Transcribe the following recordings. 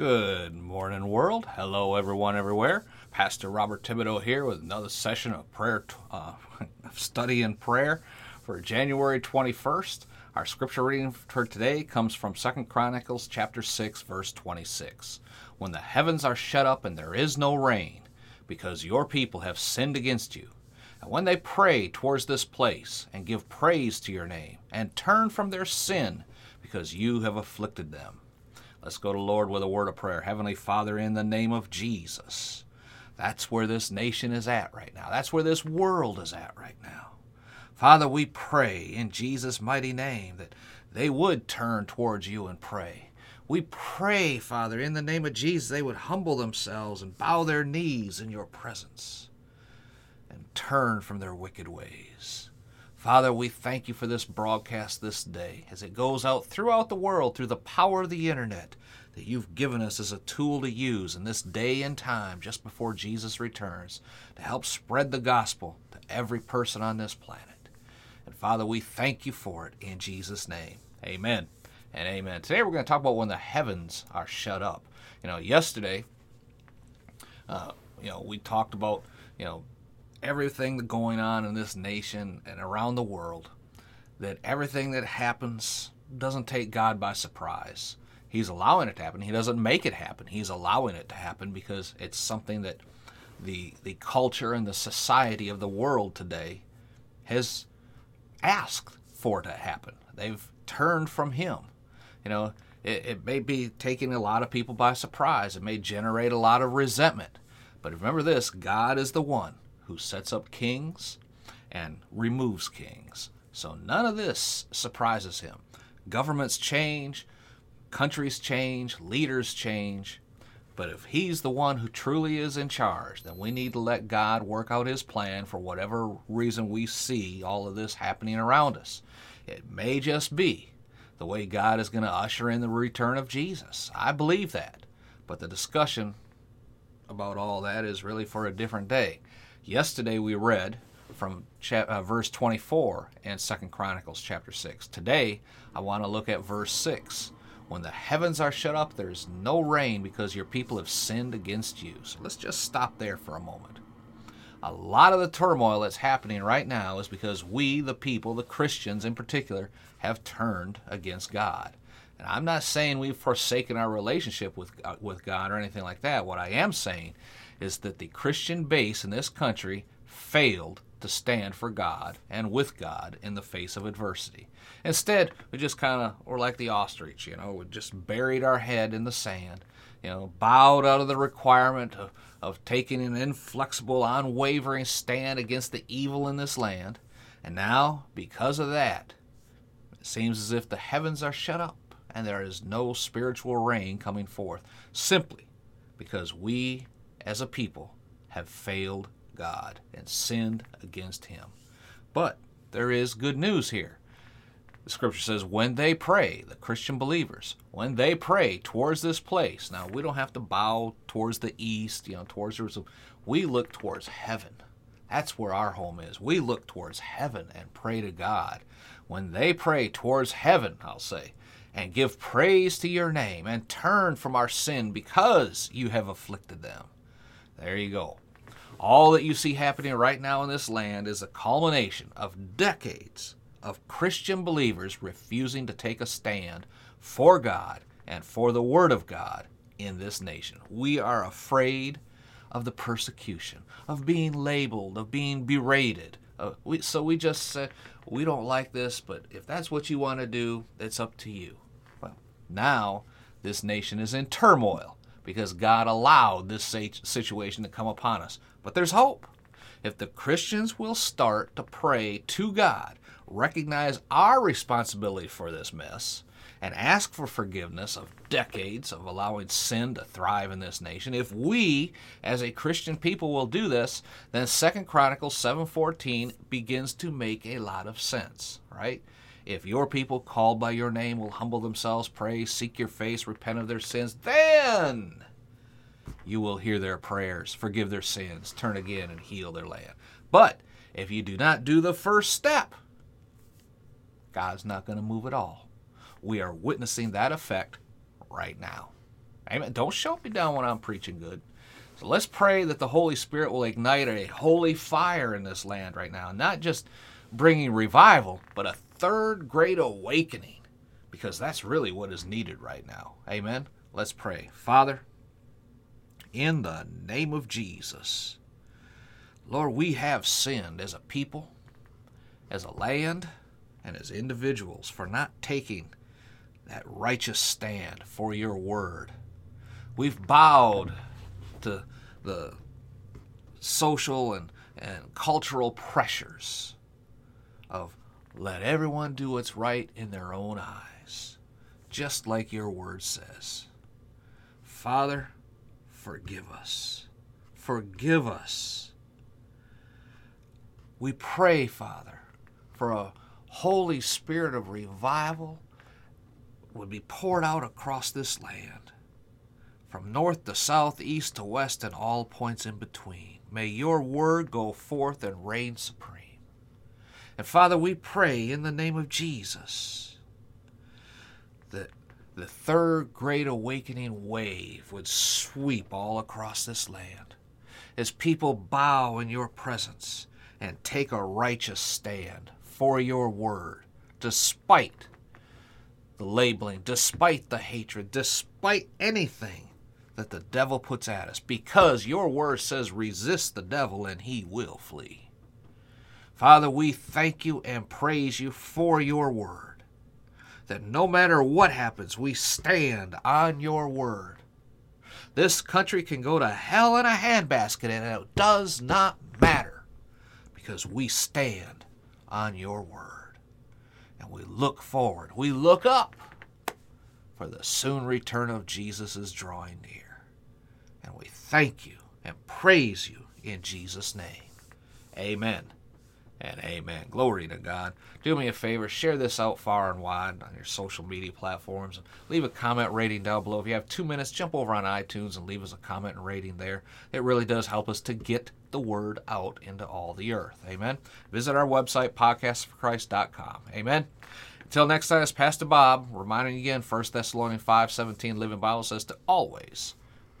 Good morning, world. Hello, everyone, everywhere. Pastor Robert Thibodeau here with another session of prayer, uh, study and prayer for January 21st. Our scripture reading for today comes from Second Chronicles chapter 6, verse 26. When the heavens are shut up and there is no rain, because your people have sinned against you, and when they pray towards this place and give praise to your name, and turn from their sin, because you have afflicted them. Let's go to Lord with a word of prayer. Heavenly Father, in the name of Jesus. That's where this nation is at right now. That's where this world is at right now. Father, we pray in Jesus' mighty name that they would turn towards you and pray. We pray, Father, in the name of Jesus, they would humble themselves and bow their knees in your presence and turn from their wicked ways. Father, we thank you for this broadcast this day as it goes out throughout the world through the power of the internet that you've given us as a tool to use in this day and time just before Jesus returns to help spread the gospel to every person on this planet. And Father, we thank you for it in Jesus' name. Amen and amen. Today we're going to talk about when the heavens are shut up. You know, yesterday, uh, you know, we talked about, you know, everything that's going on in this nation and around the world, that everything that happens doesn't take God by surprise. He's allowing it to happen. He doesn't make it happen. He's allowing it to happen because it's something that the the culture and the society of the world today has asked for to happen. They've turned from him. You know, it, it may be taking a lot of people by surprise. It may generate a lot of resentment. But remember this God is the one who sets up kings and removes kings. So none of this surprises him. Governments change, countries change, leaders change. But if he's the one who truly is in charge, then we need to let God work out his plan for whatever reason we see all of this happening around us. It may just be the way God is going to usher in the return of Jesus. I believe that. But the discussion about all that is really for a different day. Yesterday we read from uh, verse 24 in Second Chronicles chapter 6. Today I want to look at verse 6. When the heavens are shut up, there is no rain because your people have sinned against you. So let's just stop there for a moment. A lot of the turmoil that's happening right now is because we, the people, the Christians in particular, have turned against God. And I'm not saying we've forsaken our relationship with, uh, with God or anything like that. What I am saying is that the Christian base in this country failed to stand for God and with God in the face of adversity. Instead, we just kind of were like the ostrich, you know, we just buried our head in the sand, you know, bowed out of the requirement of, of taking an inflexible, unwavering stand against the evil in this land. And now, because of that, it seems as if the heavens are shut up and there is no spiritual rain coming forth, simply because we as a people have failed God and sinned against Him. But there is good news here. The scripture says, when they pray, the Christian believers, when they pray towards this place, now we don't have to bow towards the east, you know, towards Jerusalem. We look towards heaven. That's where our home is. We look towards heaven and pray to God. When they pray towards heaven, I'll say, and give praise to your name and turn from our sin because you have afflicted them. There you go. All that you see happening right now in this land is a culmination of decades of Christian believers refusing to take a stand for God and for the Word of God in this nation. We are afraid of the persecution, of being labeled, of being berated. Uh, we, so we just said, we don't like this, but if that's what you want to do, it's up to you. Well, now this nation is in turmoil because God allowed this situation to come upon us. But there's hope. If the Christians will start to pray to God, recognize our responsibility for this mess, and ask for forgiveness of decades of allowing sin to thrive in this nation if we as a christian people will do this then Second chronicles 7.14 begins to make a lot of sense right if your people called by your name will humble themselves, pray, seek your face, repent of their sins, then you will hear their prayers, forgive their sins, turn again, and heal their land. But if you do not do the first step, God's not going to move at all. We are witnessing that effect right now. Amen. Don't shout me down when I'm preaching good. So let's pray that the Holy Spirit will ignite a holy fire in this land right now. Not just bringing revival, but a third great awakening, because that's really what is needed right now. Amen. Let's pray. Father, in the name of Jesus, Lord, we have sinned as a people, as a land, and as individuals for not taking that righteous stand for your word. We've bowed to the social and, and cultural pressures of let everyone do what's right in their own eyes, just like your word says. Father, forgive us. Forgive us. We pray, Father, for a Holy Spirit of revival would be poured out across this land, from north to south, east to west, and all points in between. May your word go forth and reign supreme. And Father, we pray in the name of Jesus that the third great awakening wave would sweep all across this land as people bow in your presence and take a righteous stand for your word, despite the labeling, despite the hatred, despite anything that the devil puts at us, because your word says, resist the devil and he will flee. Father, we thank you and praise you for your word, that no matter what happens, we stand on your word. This country can go to hell in a handbasket and it does not matter because we stand on your word and we look forward, we look up, for the soon return of Jesus is drawing near. And we thank you and praise you in Jesus' name. Amen and amen. Glory to God. Do me a favor, share this out far and wide on your social media platforms. And leave a comment rating down below. If you have two minutes, jump over on iTunes and leave us a comment and rating there. It really does help us to get the word out into all the earth. Amen. Visit our website, podcastforchrist.com. Amen. Until next time, it's Pastor Bob reminding you again, 1 Thessalonians 5 17 Living Bible says to always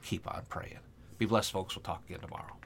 keep on praying. Be blessed, folks. We'll talk again tomorrow.